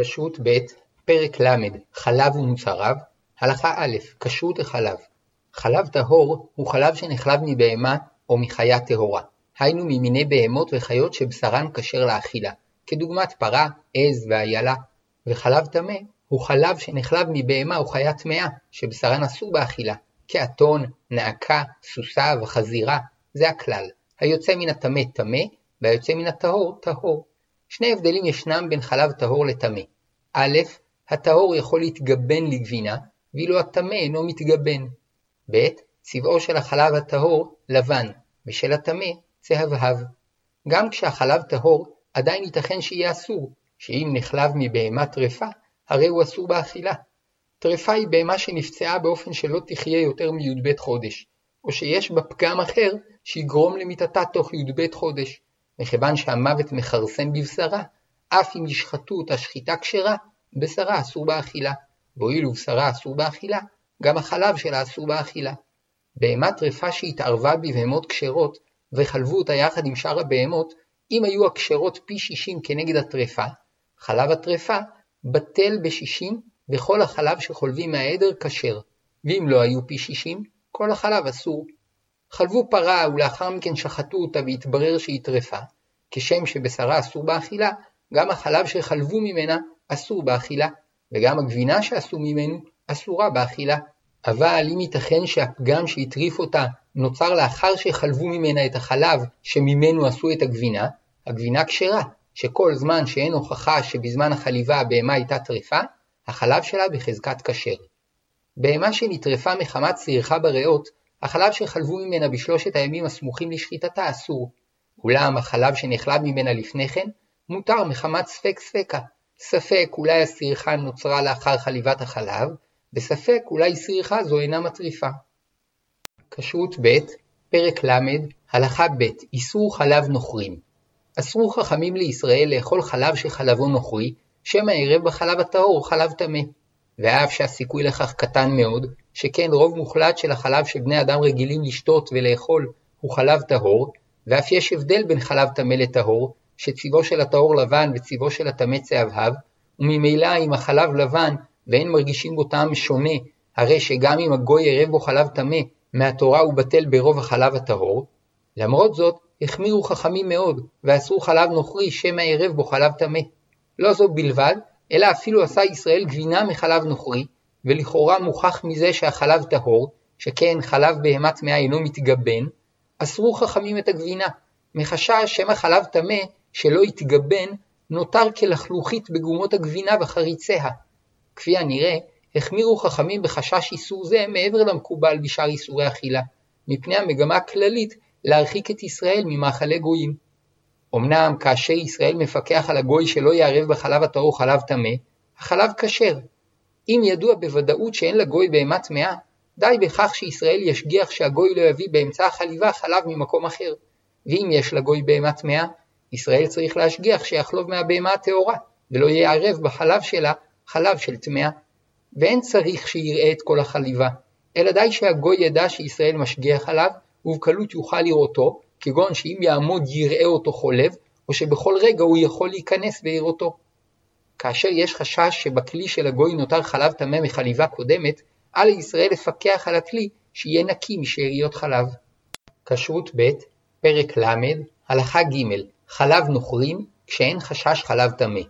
כשרות ב' פרק ל' חלב ומוצריו הלכה א' כשרות החלב חלב טהור הוא חלב שנחלב מבהמה או מחיה טהורה, היינו ממיני בהמות וחיות שבשרן כשר לאכילה, כדוגמת פרה, עז ואיילה, וחלב טמא הוא חלב שנחלב מבהמה או חיה טמאה, שבשרן אסור באכילה, כאתון, נעקה, סוסה וחזירה, זה הכלל. היוצא מן הטמא טמא, והיוצא מן הטהור טהור. שני הבדלים ישנם בין חלב טהור לטמא. א', הטהור יכול להתגבן לגבינה, ואילו הטמא אינו מתגבן. ב. צבעו של החלב הטהור לבן, ושל הטמא צהבהב. גם כשהחלב טהור, עדיין ייתכן שיהיה אסור, שאם נחלב מבהמה טרפה, הרי הוא אסור באכילה. טרפה היא בהמה שנפצעה באופן שלא תחיה יותר מי"ב חודש, או שיש בה פגם אחר שיגרום למיתתה תוך י"ב חודש. מכיוון שהמוות מכרסם בבשרה, אף אם ישחטו אותה שחיטה כשרה, בשרה אסור באכילה, והואיל ובשרה אסור באכילה, גם החלב שלה אסור באכילה. בהמה טרפה שהתערבה בבהמות כשרות, וחלבו אותה יחד עם שאר הבהמות, אם היו הכשרות פי שישים כנגד הטרפה, חלב הטרפה בטל בשישים, וכל החלב שחולבים מהעדר כשר, ואם לא היו פי שישים, כל החלב אסור. חלבו פרה ולאחר מכן שחטו אותה והתברר שהיא טרפה, כשם שבשרה אסור באכילה, גם החלב שחלבו ממנה אסור באכילה, וגם הגבינה שעשו ממנו אסורה באכילה. אבל אם ייתכן שהפגם שהטריף אותה נוצר לאחר שחלבו ממנה את החלב שממנו עשו את הגבינה, הגבינה כשרה, שכל זמן שאין הוכחה שבזמן החליבה הבהמה הייתה טריפה, החלב שלה בחזקת כשר. בהמה שנטרפה מחמת צריכה בריאות, החלב שחלבו ממנה בשלושת הימים הסמוכים לשחיטתה אסור, אולם החלב שנחלב ממנה לפני כן, מותר מחמת ספק ספקה. ספק אולי הסריחה נוצרה לאחר חליבת החלב, וספק אולי סריחה זו אינה מטריפה. כשרות ב', פרק ל', הלכה ב', איסור חלב נוכרים. אסרו חכמים לישראל לאכול חלב שחלבו נוכרי, שמא ערב בחלב הטהור חלב טמא. ואף שהסיכוי לכך קטן מאוד, שכן רוב מוחלט של החלב שבני אדם רגילים לשתות ולאכול הוא חלב טהור, ואף יש הבדל בין חלב טמא לטהור, שצבעו של הטהור לבן וצבעו של הטמא צהבהב, וממילא אם החלב לבן ואין מרגישים בו טעם שונה, הרי שגם אם הגוי ערב בו חלב טמא, מהתורה הוא בטל ברוב החלב הטהור. למרות זאת, החמירו חכמים מאוד, ואסרו חלב נוכרי שמא ערב בו חלב טמא. לא זו בלבד, אלא אפילו עשה ישראל גבינה מחלב נוכרי, ולכאורה מוכח מזה שהחלב טהור, שכן חלב בהמה טמאה אינו מתגבן, אסרו חכמים את הגבינה, מחשש שמא חלב טמא שלא יתגבן נותר כלחלוכית בגומות הגבינה וחריציה. כפי הנראה, החמירו חכמים בחשש איסור זה מעבר למקובל בשאר איסורי אכילה, מפני המגמה הכללית להרחיק את ישראל ממאכלי גויים. אמנם כאשר ישראל מפקח על הגוי שלא יערב בחלב הטהור חלב טמא, החלב כשר. אם ידוע בוודאות שאין לגוי בהמה טמאה, די בכך שישראל ישגיח שהגוי לא יביא באמצע החליבה חלב ממקום אחר. ואם יש לגוי בהמה טמאה, ישראל צריך להשגיח שיחלוב מהבהמה הטהורה, ולא יערב בחלב שלה חלב של טמאה. ואין צריך שיראה את כל החליבה, אלא די שהגוי ידע שישראל משגיח עליו, ובקלות יוכל לראותו, כגון שאם יעמוד יראה אותו חולב, או שבכל רגע הוא יכול להיכנס ויראותו. כאשר יש חשש שבכלי של הגוי נותר חלב טמא מחליבה קודמת, על ישראל לפקח על הכלי שיהיה נקי משאריות חלב. כשרות ב', פרק ל', הלכה ג', חלב נוכרים כשאין חשש חלב טמא.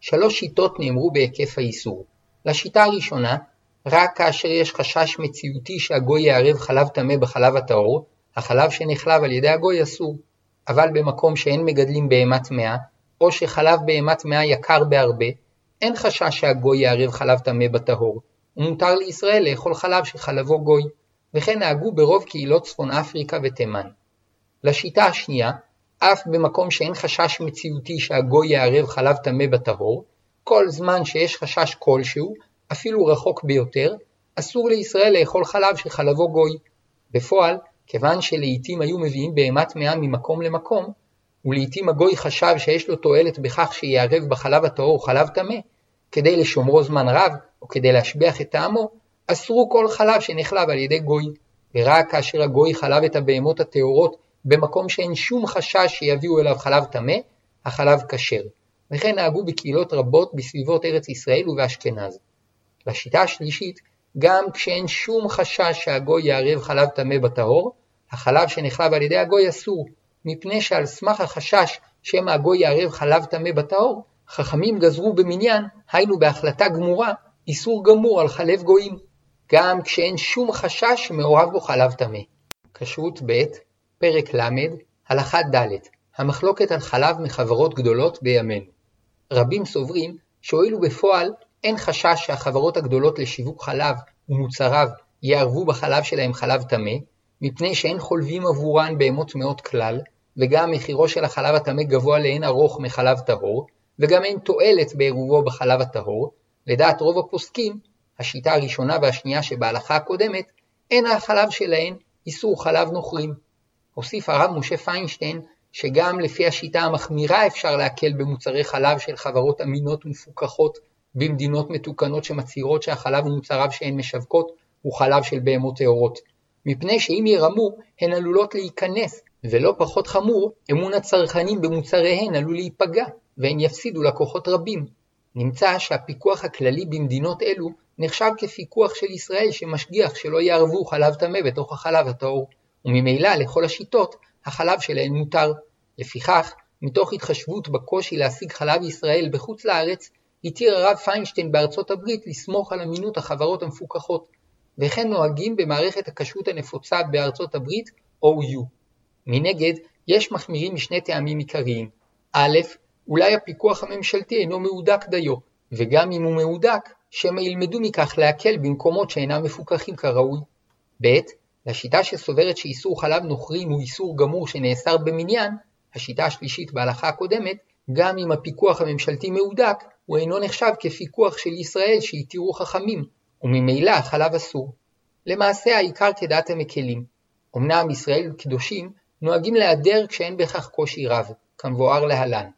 שלוש שיטות נאמרו בהיקף האיסור. לשיטה הראשונה, רק כאשר יש חשש מציאותי שהגוי יערב חלב טמא בחלב הטהור, החלב שנחלב על ידי הגוי אסור. אבל במקום שאין מגדלים בהמה טמאה, או שחלב בהמה טמאה יקר בהרבה, אין חשש שהגוי יערב חלב טמא בטהור, ומותר לישראל לאכול חלב שחלבו גוי, וכן נהגו ברוב קהילות צפון אפריקה ותימן. לשיטה השנייה, אף במקום שאין חשש מציאותי שהגוי יערב חלב טמא בטהור, כל זמן שיש חשש כלשהו, אפילו רחוק ביותר, אסור לישראל לאכול חלב שחלבו גוי. בפועל, כיוון שלעיתים היו מביאים בהמה טמאה ממקום למקום, ולעיתים הגוי חשב שיש לו תועלת בכך שיערב בחלב הטהור חלב טמא, כדי לשומרו זמן רב, או כדי להשביח את טעמו, אסרו כל חלב שנחלב על ידי גוי, ורק כאשר הגוי חלב את הבהמות הטהורות במקום שאין שום חשש שיביאו אליו חלב טמא, החלב כשר. וכן נהגו בקהילות רבות בסביבות ארץ ישראל ובאשכנז. לשיטה השלישית, גם כשאין שום חשש שהגוי יערב חלב טמא בטהור, החלב שנחלב על ידי הגוי אסור, מפני שעל סמך החשש שמא הגוי יערב חלב טמא בטהור, חכמים גזרו במניין, היינו בהחלטה גמורה, איסור גמור על חלב גויים, גם כשאין שום חשש שמעורב בו חלב טמא. כשרות ב', פרק ל', הלכה ד', המחלוקת על חלב מחברות גדולות בימינו. רבים סוברים שהואיל ובפועל אין חשש שהחברות הגדולות לשיווק חלב ומוצריו יערבו בחלב שלהם חלב טמא, מפני שאין חולבים עבורן בהמות טמאות כלל, וגם מחירו של החלב הטמא גבוה לאין ארוך מחלב טהור, וגם אין תועלת בעירובו בחלב הטהור, לדעת רוב הפוסקים, השיטה הראשונה והשנייה שבהלכה הקודמת, אין החלב שלהן איסור חלב נוכרים. הוסיף הרב משה פיינשטיין שגם לפי השיטה המחמירה אפשר להקל במוצרי חלב של חברות אמינות ומפוקחות במדינות מתוקנות שמצהירות שהחלב ומוצריו שהן משווקות הוא חלב של בהמות טהורות. מפני שאם ירמו, הן עלולות להיכנס, ולא פחות חמור, אמון הצרכנים במוצריהן עלול להיפגע, והן יפסידו לקוחות רבים. נמצא שהפיקוח הכללי במדינות אלו נחשב כפיקוח של ישראל שמשגיח שלא יערבו חלב טמא בתוך החלב הטהור, וממילא לכל השיטות החלב שלהן מותר. לפיכך, מתוך התחשבות בקושי להשיג חלב ישראל בחוץ לארץ, התיר הרב פיינשטיין בארצות הברית לסמוך על אמינות החברות המפוקחות, וכן נוהגים במערכת הכשרות הנפוצה בארצות הברית OU. מנגד, יש מחמירים משני טעמים עיקריים. א', אולי הפיקוח הממשלתי אינו מהודק דיו, וגם אם הוא מהודק, שמא ילמדו מכך להקל במקומות שאינם מפוקחים כראוי. ב. לשיטה שסוברת שאיסור חלב נוכרים הוא איסור גמור שנאסר במניין, השיטה השלישית בהלכה הקודמת, גם אם הפיקוח הממשלתי מהודק, הוא אינו נחשב כפיקוח של ישראל שהתירו חכמים, וממילא החלב אסור. למעשה העיקר כדעת המקלים. אמנם ישראל קדושים נוהגים להיעדר כשאין בכך קושי רב, כמבואר להלן.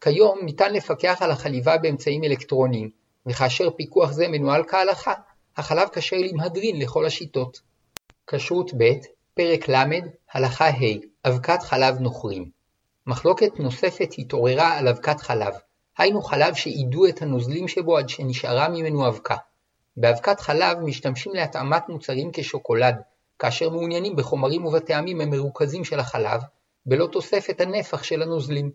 כיום ניתן לפקח על החליבה באמצעים אלקטרוניים, וכאשר פיקוח זה מנוהל כהלכה, החלב כשר למהדרין לכל השיטות. כשרות ב', פרק ל', הלכה ה', אבקת חלב נוכרים. מחלוקת נוספת התעוררה על אבקת חלב, היינו חלב שעידו את הנוזלים שבו עד שנשארה ממנו אבקה. באבקת חלב משתמשים להתאמת מוצרים כשוקולד, כאשר מעוניינים בחומרים ובטעמים המרוכזים של החלב, בלא תוספת הנפח של הנוזלים.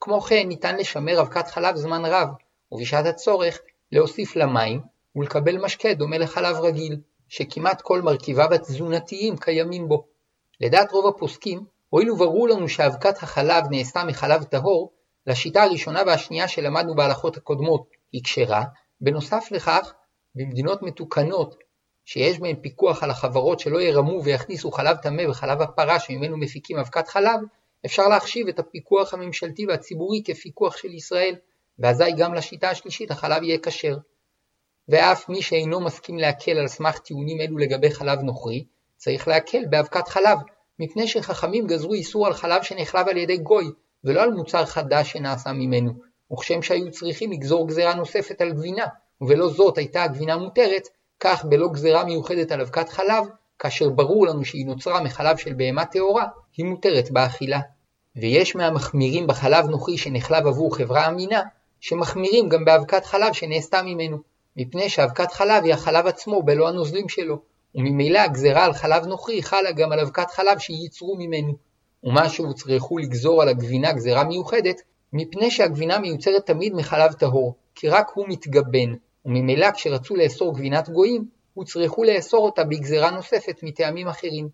כמו כן ניתן לשמר אבקת חלב זמן רב, ובשעת הצורך להוסיף לה מים ולקבל משקה דומה לחלב רגיל, שכמעט כל מרכיביו התזונתיים קיימים בו. לדעת רוב הפוסקים, הואיל וברור לנו שאבקת החלב נעשתה מחלב טהור, לשיטה הראשונה והשנייה שלמדנו בהלכות הקודמות היא כשרה, בנוסף לכך, במדינות מתוקנות שיש בהן פיקוח על החברות שלא ירמו ויכניסו חלב טמא וחלב הפרה שממנו מפיקים אבקת חלב, אפשר להחשיב את הפיקוח הממשלתי והציבורי כפיקוח של ישראל, ואזי גם לשיטה השלישית החלב יהיה כשר. ואף מי שאינו מסכים להקל על סמך טיעונים אלו לגבי חלב נוכרי, צריך להקל באבקת חלב, מפני שחכמים גזרו איסור על חלב שנחלב על ידי גוי, ולא על מוצר חדש שנעשה ממנו, וכשם שהיו צריכים לגזור גזירה נוספת על גבינה, ובלא זאת הייתה הגבינה מותרת, כך בלא גזירה מיוחדת על אבקת חלב, כאשר ברור לנו שהיא נוצרה מחלב של בהמה טהורה, היא מותרת באכילה. ויש מהמחמירים בחלב נוחי שנחלב עבור חברה אמינה, שמחמירים גם באבקת חלב שנעשתה ממנו, מפני שאבקת חלב היא החלב עצמו בלא הנוזלים שלו, וממילא הגזירה על חלב נוחי חלה גם על אבקת חלב שייצרו ממנו. ומה שהוצרכו לגזור על הגבינה גזירה מיוחדת, מפני שהגבינה מיוצרת תמיד מחלב טהור, כי רק הוא מתגבן, וממילא כשרצו לאסור גבינת גויים, הוצרכו לאסור אותה בגזירה נוספת מטעמים אחרים.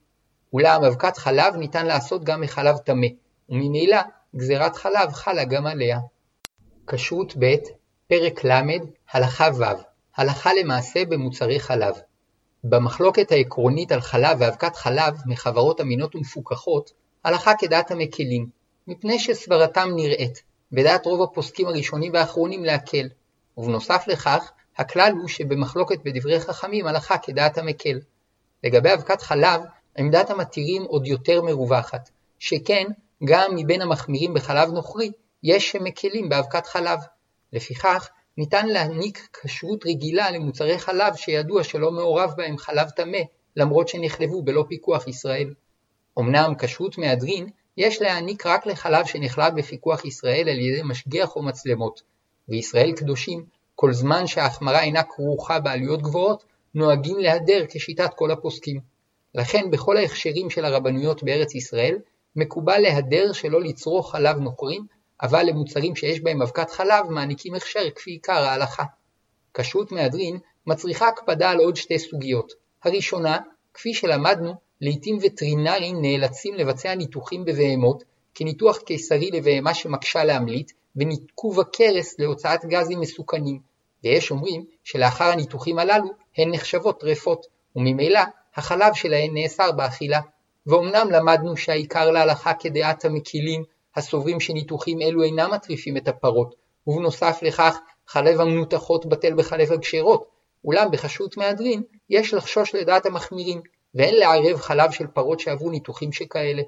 אולם אבקת חלב ניתן לעשות גם מחלב טמא, וממילא גזירת חלב חלה גם עליה. כשרות ב', פרק ל', הלכה ו', הלכה למעשה במוצרי חלב. במחלוקת העקרונית על חלב ואבקת חלב מחברות אמינות ומפוקחות, הלכה כדעת המקלים, מפני שסברתם נראית, ודעת רוב הפוסקים הראשונים והאחרונים להקל. ובנוסף לכך, הכלל הוא שבמחלוקת בדברי חכמים הלכה כדעת המקל. לגבי אבקת חלב, עמדת המתירים עוד יותר מרווחת, שכן גם מבין המחמירים בחלב נוכרי, יש שמקלים באבקת חלב. לפיכך, ניתן להעניק כשרות רגילה למוצרי חלב שידוע שלא מעורב בהם חלב טמא, למרות שנחלבו בלא פיקוח ישראל. אמנם כשרות מהדרין יש להעניק רק לחלב שנחלב בפיקוח ישראל על ידי משגיח או מצלמות, וישראל קדושים, כל זמן שההחמרה אינה כרוכה בעלויות גבוהות, נוהגים להדר כשיטת כל הפוסקים. לכן בכל ההכשרים של הרבנויות בארץ ישראל, מקובל להדר שלא לצרוך חלב נוכרים, אבל למוצרים שיש בהם אבקת חלב מעניקים הכשר כפי עיקר ההלכה. כשרות מהדרין מצריכה הקפדה על עוד שתי סוגיות. הראשונה, כפי שלמדנו, לעתים וטרינרים נאלצים לבצע ניתוחים בבהמות, כניתוח קיסרי לבהמה שמקשה להמליט, וניקוב הכרס להוצאת גזים מסוכנים, ויש אומרים שלאחר הניתוחים הללו הן נחשבות טרפות, וממילא החלב שלהן נאסר באכילה. ואומנם למדנו שהעיקר להלכה כדעת המקילים, הסוברים שניתוחים אלו אינם מטריפים את הפרות, ובנוסף לכך חלב המנותחות בטל בחלב הגשרות, אולם בכשרות מהדרין יש לחשוש לדעת המחמירים, ואין לערב חלב של פרות שעברו ניתוחים שכאלה.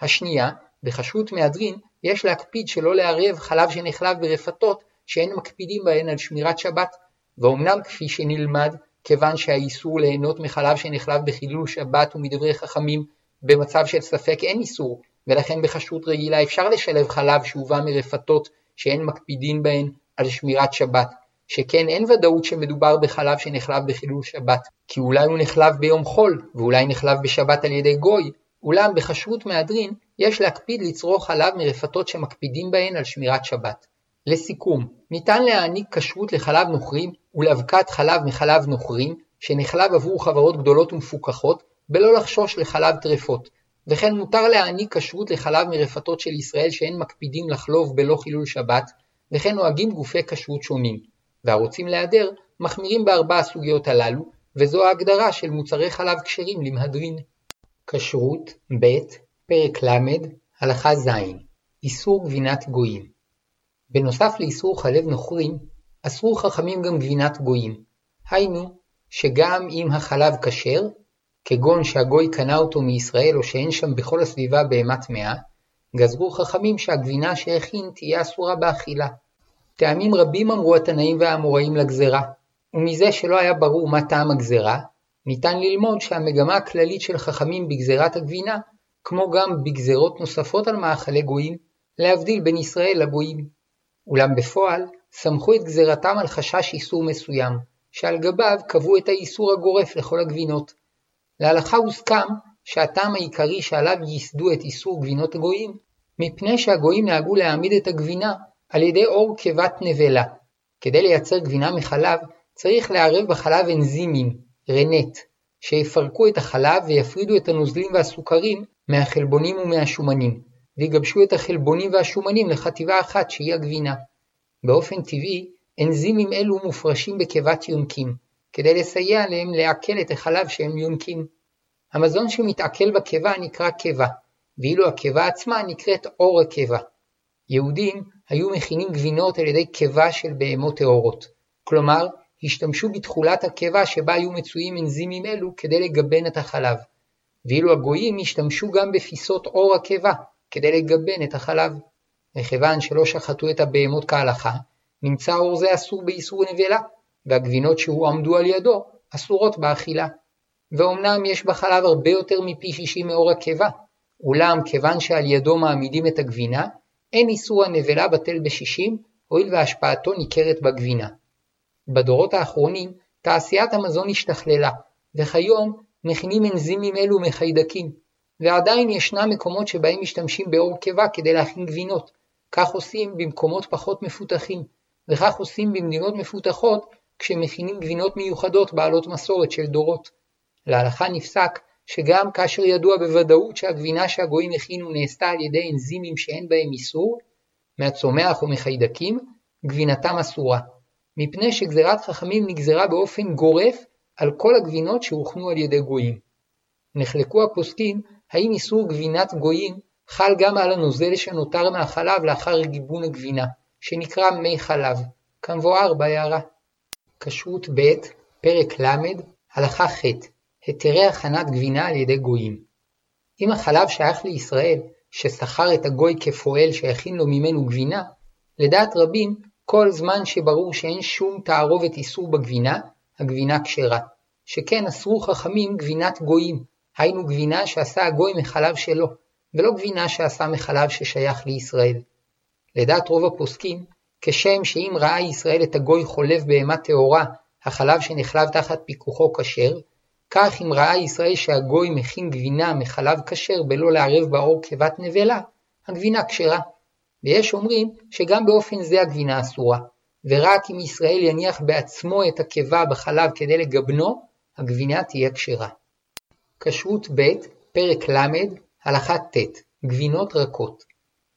השנייה, בכשרות מהדרין יש להקפיד שלא לערב חלב שנחלב ברפתות שאין מקפידים בהן על שמירת שבת, ואומנם כפי שנלמד, כיוון שהאיסור ליהנות מחלב שנחלב בחילול שבת ומדברי חכמים, במצב של ספק אין איסור, ולכן בכשרות רגילה אפשר לשלב חלב שהובא מרפתות שאין מקפידים בהן על שמירת שבת, שכן אין ודאות שמדובר בחלב שנחלב בחילול שבת, כי אולי הוא נחלב ביום חול, ואולי נחלב בשבת על ידי גוי, אולם בכשרות מהדרין יש להקפיד לצרוך חלב מרפתות שמקפידים בהן על שמירת שבת. לסיכום, ניתן להעניק כשרות לחלב נוכרים ולאבקת חלב מחלב נוכרים, שנחלב עבור חברות גדולות ומפוקחות, בלא לחשוש לחלב טרפות, וכן מותר להעניק כשרות לחלב מרפתות של ישראל שאין מקפידים לחלוב בלא חילול שבת, וכן נוהגים גופי כשרות שונים, והרוצים להיעדר מחמירים בארבע הסוגיות הללו, וזו ההגדרה של מוצרי חלב כשרים למהדרין. כשרות ב' פרק ל' הלכה ז' איסור גבינת גויים בנוסף לאיסור חלב נוכרים, אסרו חכמים גם גבינת גויים, היינו שגם אם החלב כשר, כגון שהגוי קנה אותו מישראל או שאין שם בכל הסביבה בהמה טמאה, גזרו חכמים שהגבינה שהכין תהיה אסורה באכילה. טעמים רבים אמרו התנאים והאמוראים לגזרה, ומזה שלא היה ברור מה טעם הגזרה, ניתן ללמוד שהמגמה הכללית של חכמים בגזרת הגבינה, כמו גם בגזרות נוספות על מאכלי גויים, להבדיל בין ישראל לגויים. אולם בפועל, סמכו את גזרתם על חשש איסור מסוים, שעל גביו קבעו את האיסור הגורף לכל הגבינות. להלכה הוסכם שהטעם העיקרי שעליו ייסדו את איסור גבינות הגויים, מפני שהגויים נהגו להעמיד את הגבינה על ידי אור קיבת נבלה. כדי לייצר גבינה מחלב, צריך לערב בחלב אנזימים, רנט, שיפרקו את החלב ויפרידו את הנוזלים והסוכרים מהחלבונים ומהשומנים, ויגבשו את החלבונים והשומנים לחטיבה אחת שהיא הגבינה. באופן טבעי, אנזימים אלו מופרשים בקיבת יונקים, כדי לסייע להם לעכל את החלב שהם יונקים. המזון שמתעכל בקיבה נקרא קיבה, ואילו הקיבה עצמה נקראת עור הקיבה. יהודים היו מכינים גבינות על ידי קיבה של בהמות טהורות, כלומר, השתמשו בתכולת הקיבה שבה היו מצויים אנזימים אלו כדי לגבן את החלב, ואילו הגויים השתמשו גם בפיסות עור הקיבה כדי לגבן את החלב. מכיוון שלא שחטו את הבהמות כהלכה, נמצא עור זה אסור באיסור נבלה, והגבינות שהועמדו על ידו אסורות באכילה. ואומנם יש בחלב הרבה יותר מפי שישים מאור הקיבה, אולם כיוון שעל ידו מעמידים את הגבינה, אין איסור הנבלה בטל בשישים, הואיל והשפעתו ניכרת בגבינה. בדורות האחרונים תעשיית המזון השתכללה, וכיום מכינים אנזימים אלו מחיידקים, ועדיין ישנם מקומות שבהם משתמשים באור קיבה כדי להכין גבינות, כך עושים במקומות פחות מפותחים, וכך עושים במדינות מפותחות כשמכינים גבינות מיוחדות בעלות מסורת של דורות. להלכה נפסק שגם כאשר ידוע בוודאות שהגבינה שהגויים הכינו נעשתה על ידי אנזימים שאין בהם איסור, מהצומח או מחיידקים, גבינתם אסורה, מפני שגזירת חכמים נגזרה באופן גורף על כל הגבינות שהוכנו על ידי גויים. נחלקו הפוסקים האם איסור גבינת גויים חל גם על הנוזל שנותר מהחלב לאחר גיבון הגבינה, שנקרא מי חלב, כמבואר בהערה. כשרות ב', פרק ל', הלכה ח', היתרי הכנת גבינה על ידי גויים. אם החלב שייך לישראל, ששכר את הגוי כפועל שיכין לו ממנו גבינה, לדעת רבים, כל זמן שברור שאין שום תערובת איסור בגבינה, הגבינה כשרה. שכן אסרו חכמים גבינת גויים, היינו גבינה שעשה הגוי מחלב שלו, ולא גבינה שעשה מחלב ששייך לישראל. לדעת רוב הפוסקים, כשם שאם ראה ישראל את הגוי חולב בהמה טהורה, החלב שנחלב תחת פיקוחו כשר, כך אם ראה ישראל שהגוי מכין גבינה מחלב כשר בלא לערב בעור כבת נבלה, הגבינה כשרה. ויש אומרים שגם באופן זה הגבינה אסורה, ורק אם ישראל יניח בעצמו את הקיבה בחלב כדי לגבנו, הגבינה תהיה כשרה. כשרות ב', פרק ל', הלכה ט', גבינות רכות.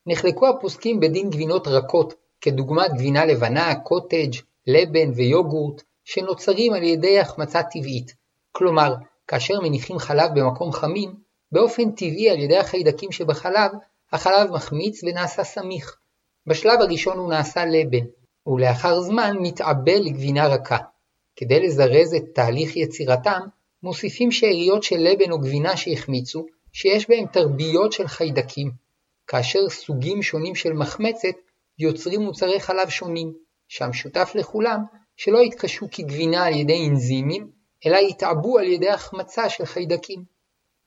נחלקו הפוסקים בדין גבינות רכות, כדוגמת גבינה לבנה, קוטג', לבן ויוגורט, שנוצרים על ידי החמצה טבעית. כלומר, כאשר מניחים חלב במקום חמים, באופן טבעי על ידי החיידקים שבחלב, החלב מחמיץ ונעשה סמיך. בשלב הראשון הוא נעשה לבן, ולאחר זמן מתעבה לגבינה רכה. כדי לזרז את תהליך יצירתם, מוסיפים שאריות של לבן או גבינה שהחמיצו, שיש בהם תרביות של חיידקים, כאשר סוגים שונים של מחמצת יוצרים מוצרי חלב שונים, שהמשותף לכולם שלא יתקשו כגבינה על ידי אנזימים, אלא יתעבו על ידי החמצה של חיידקים.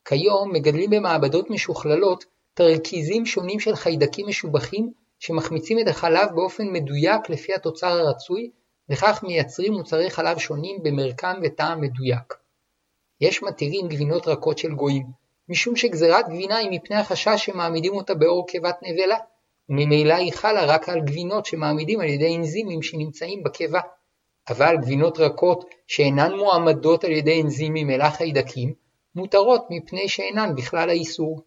כיום מגדלים במעבדות משוכללות תרכיזים שונים של חיידקים משובחים שמחמיצים את החלב באופן מדויק לפי התוצר הרצוי, וכך מייצרים מוצרי חלב שונים במרקם וטעם מדויק. יש מתירים גבינות רכות של גויים, משום שגזירת גבינה היא מפני החשש שמעמידים אותה באור קיבת נבלה, וממילא היא חלה רק על גבינות שמעמידים על ידי אנזימים שנמצאים בקיבה. אבל גבינות רכות שאינן מועמדות על ידי אנזימים אלא חיידקים, מותרות מפני שאינן בכלל האיסור.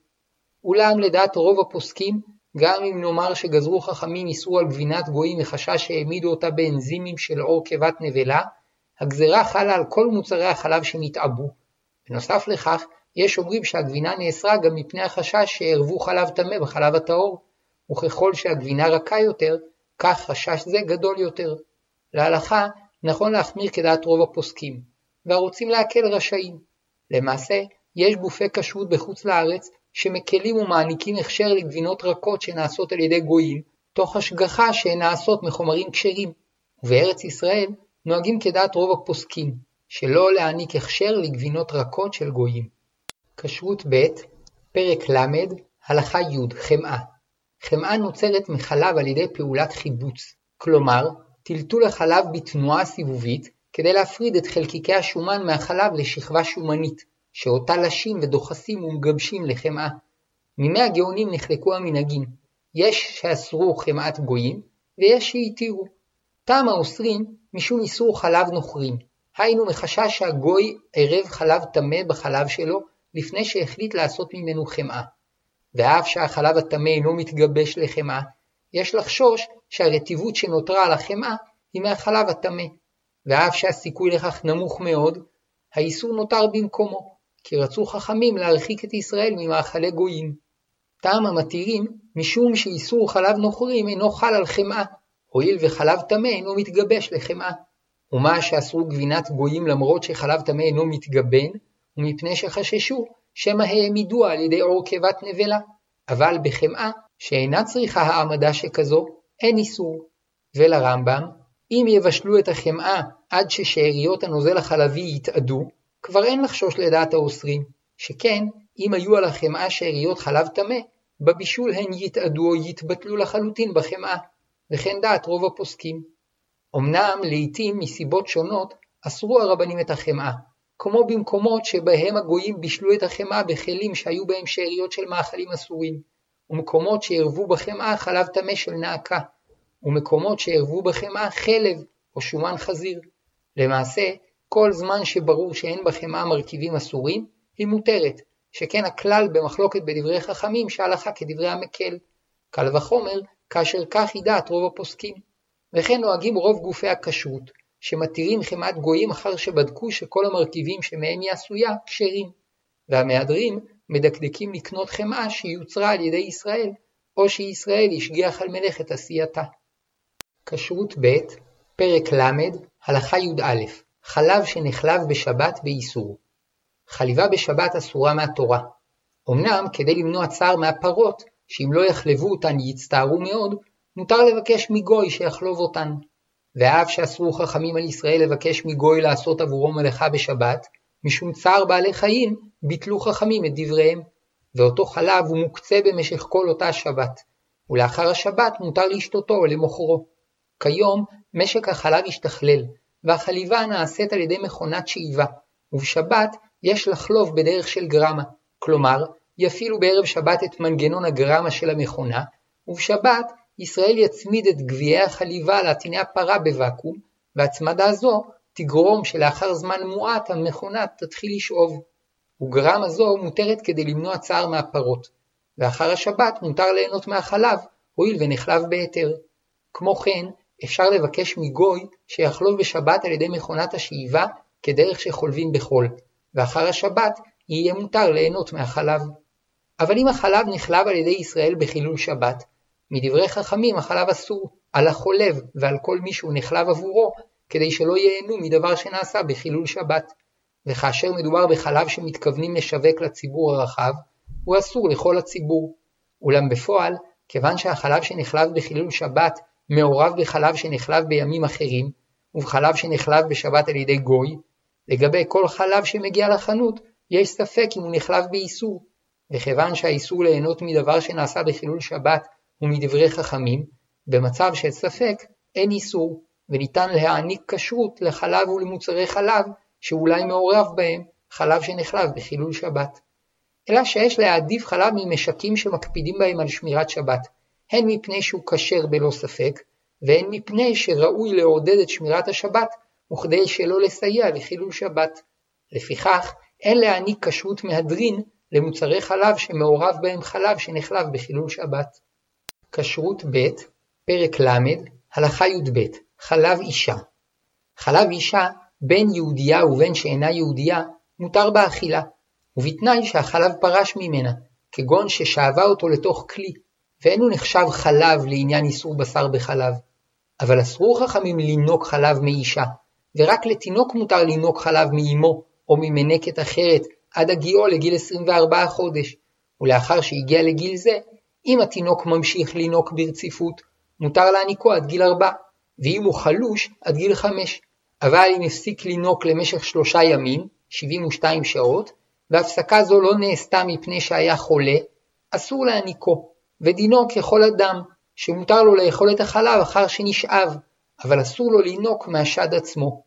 אולם לדעת רוב הפוסקים, גם אם נאמר שגזרו חכמים איסור על גבינת גויים מחשש שהעמידו אותה באנזימים של עור קיבת נבלה, הגזרה חלה על כל מוצרי החלב שנתעבו. בנוסף לכך, יש אומרים שהגבינה נאסרה גם מפני החשש שערבו חלב טמא בחלב הטהור, וככל שהגבינה רכה יותר, כך חשש זה גדול יותר. להלכה, נכון להחמיר כדעת רוב הפוסקים, והרוצים להקל רשאים. למעשה, יש גופי כשרות בחוץ לארץ שמקלים ומעניקים הכשר לגבינות רכות שנעשות על ידי גויים, תוך השגחה שהן נעשות מחומרים כשרים. ובארץ ישראל נוהגים כדעת רוב הפוסקים, שלא להעניק הכשר לגבינות רכות של גויים. כשרות ב', פרק ל', הלכה י', חמאה. חמאה נוצרת מחלב על ידי פעולת חיבוץ, כלומר, טלטול החלב בתנועה סיבובית כדי להפריד את חלקיקי השומן מהחלב לשכבה שומנית, שאותה לשים ודוחסים ומגבשים לחמאה. מימי הגאונים נחלקו המנהגים, יש שאסרו חמאת גויים, ויש שהתירו. טעם האוסרים משום איסור חלב נוכרים, היינו מחשש שהגוי ערב חלב טמא בחלב שלו לפני שהחליט לעשות ממנו חמאה. ואף שהחלב הטמא אינו מתגבש לחמאה, יש לחשוש שהרטיבות שנותרה על החמאה היא מהחלב הטמא. ואף שהסיכוי לכך נמוך מאוד, האיסור נותר במקומו, כי רצו חכמים להרחיק את ישראל ממאכלי גויים. טעם המתירים, משום שאיסור חלב נוכרים אינו חל על חמאה, הואיל וחלב טמא אינו מתגבש לחמאה. ומה שאסרו גבינת גויים למרות שחלב טמא אינו מתגבן, ומפני שחששו שמא העמידו על ידי עור קיבת נבלה. אבל בחמאה, שאינה צריכה העמדה שכזו, אין איסור. ולרמב"ם, אם יבשלו את החמאה עד ששאריות הנוזל החלבי יתאדו, כבר אין לחשוש לדעת האוסרים, שכן אם היו על החמאה שאריות חלב טמא, בבישול הן יתאדו או יתבטלו לחלוטין בחמאה, וכן דעת רוב הפוסקים. אמנם לעתים מסיבות שונות אסרו הרבנים את החמאה, כמו במקומות שבהם הגויים בישלו את החמאה בכלים שהיו בהם שאריות של מאכלים אסורים, ומקומות שערבו בחמאה חלב טמא של נעקה, ומקומות שערבו בחמאה חלב או שומן חזיר. למעשה, כל זמן שברור שאין בחמאה מרכיבים אסורים, היא מותרת, שכן הכלל במחלוקת בדברי חכמים שהלכה כדברי המקל. קל וחומר, כאשר כך היא דעת רוב הפוסקים. וכן נוהגים רוב גופי הכשרות, שמתירים חמאת גויים אחר שבדקו שכל המרכיבים שמהם היא עשויה כשרים, והמהדרים מדקדקים לקנות חמאה שיוצרה על ידי ישראל, או שישראל השגיח על מלאכת עשייתה. כשרות ב', פרק ל', הלכה י"א חלב שנחלב בשבת באיסור. חליבה בשבת אסורה מהתורה. אמנם כדי למנוע צער מהפרות, שאם לא יחלבו אותן יצטערו מאוד, מותר לבקש מגוי שיחלוב אותן. ואף שאסרו חכמים על ישראל לבקש מגוי לעשות עבורו מלאכה בשבת, משום צער בעלי חיים, ביטלו חכמים את דבריהם. ואותו חלב הוא מוקצה במשך כל אותה שבת, ולאחר השבת מותר לשתותו או למוכרו. כיום משק החלב השתכלל, והחליבה נעשית על ידי מכונת שאיבה, ובשבת יש לחלוב בדרך של גרמה, כלומר, יפעילו בערב שבת את מנגנון הגרמה של המכונה, ובשבת ישראל יצמיד את גביעי החליבה לעטיני הפרה בוואקום, והצמדה זו תגרום שלאחר זמן מועט המכונה תתחיל לשאוב. וגרמה זו מותרת כדי למנוע צער מהפרות, ואחר השבת מותר ליהנות מהחלב, הואיל ונחלב בהיתר. כמו כן, אפשר לבקש מגוי שיחלוב בשבת על ידי מכונת השאיבה כדרך שחולבים בחול, ואחר השבת יהיה מותר ליהנות מהחלב. אבל אם החלב נחלב על ידי ישראל בחילול שבת, מדברי חכמים החלב אסור על החולב ועל כל מי שהוא נחלב עבורו, כדי שלא ייהנו מדבר שנעשה בחילול שבת. וכאשר מדובר בחלב שמתכוונים לשווק לציבור הרחב, הוא אסור לכל הציבור. אולם בפועל, כיוון שהחלב שנחלב בחילול שבת מעורב בחלב שנחלב בימים אחרים, ובחלב שנחלב בשבת על ידי גוי, לגבי כל חלב שמגיע לחנות, יש ספק אם הוא נחלב באיסור, וכיוון שהאיסור ליהנות מדבר שנעשה בחילול שבת הוא מדברי חכמים, במצב של ספק אין איסור, וניתן להעניק כשרות לחלב ולמוצרי חלב שאולי מעורב בהם חלב שנחלב בחילול שבת. אלא שיש להעדיף חלב ממשקים שמקפידים בהם על שמירת שבת, הן מפני שהוא כשר בלא ספק, והן מפני שראוי לעודד את שמירת השבת, וכדי שלא לסייע לחילול שבת. לפיכך, אין להעניק כשרות מהדרין למוצרי חלב שמעורב בהם חלב שנחלב בחילול שבת. כשרות ב', פרק ל', הלכה י"ב, חלב אישה. חלב אישה, בין יהודייה ובין שאינה יהודייה, מותר באכילה, ובתנאי שהחלב פרש ממנה, כגון ששאבה אותו לתוך כלי, ואין הוא נחשב חלב לעניין איסור בשר בחלב. אבל אסרו חכמים לינוק חלב מאישה, ורק לתינוק מותר לינוק חלב מאמו או ממנקת אחרת עד הגיעו לגיל 24 חודש, ולאחר שהגיע לגיל זה, אם התינוק ממשיך לינוק ברציפות, מותר להעניקו עד גיל 4, ואם הוא חלוש עד גיל 5. אבל אם הפסיק לינוק למשך שלושה ימים, 72 שעות, והפסקה זו לא נעשתה מפני שהיה חולה, אסור להעניקו, ודינו ככל אדם, שמותר לו לאכול את החלב אחר שנשאב, אבל אסור לו לינוק מהשד עצמו.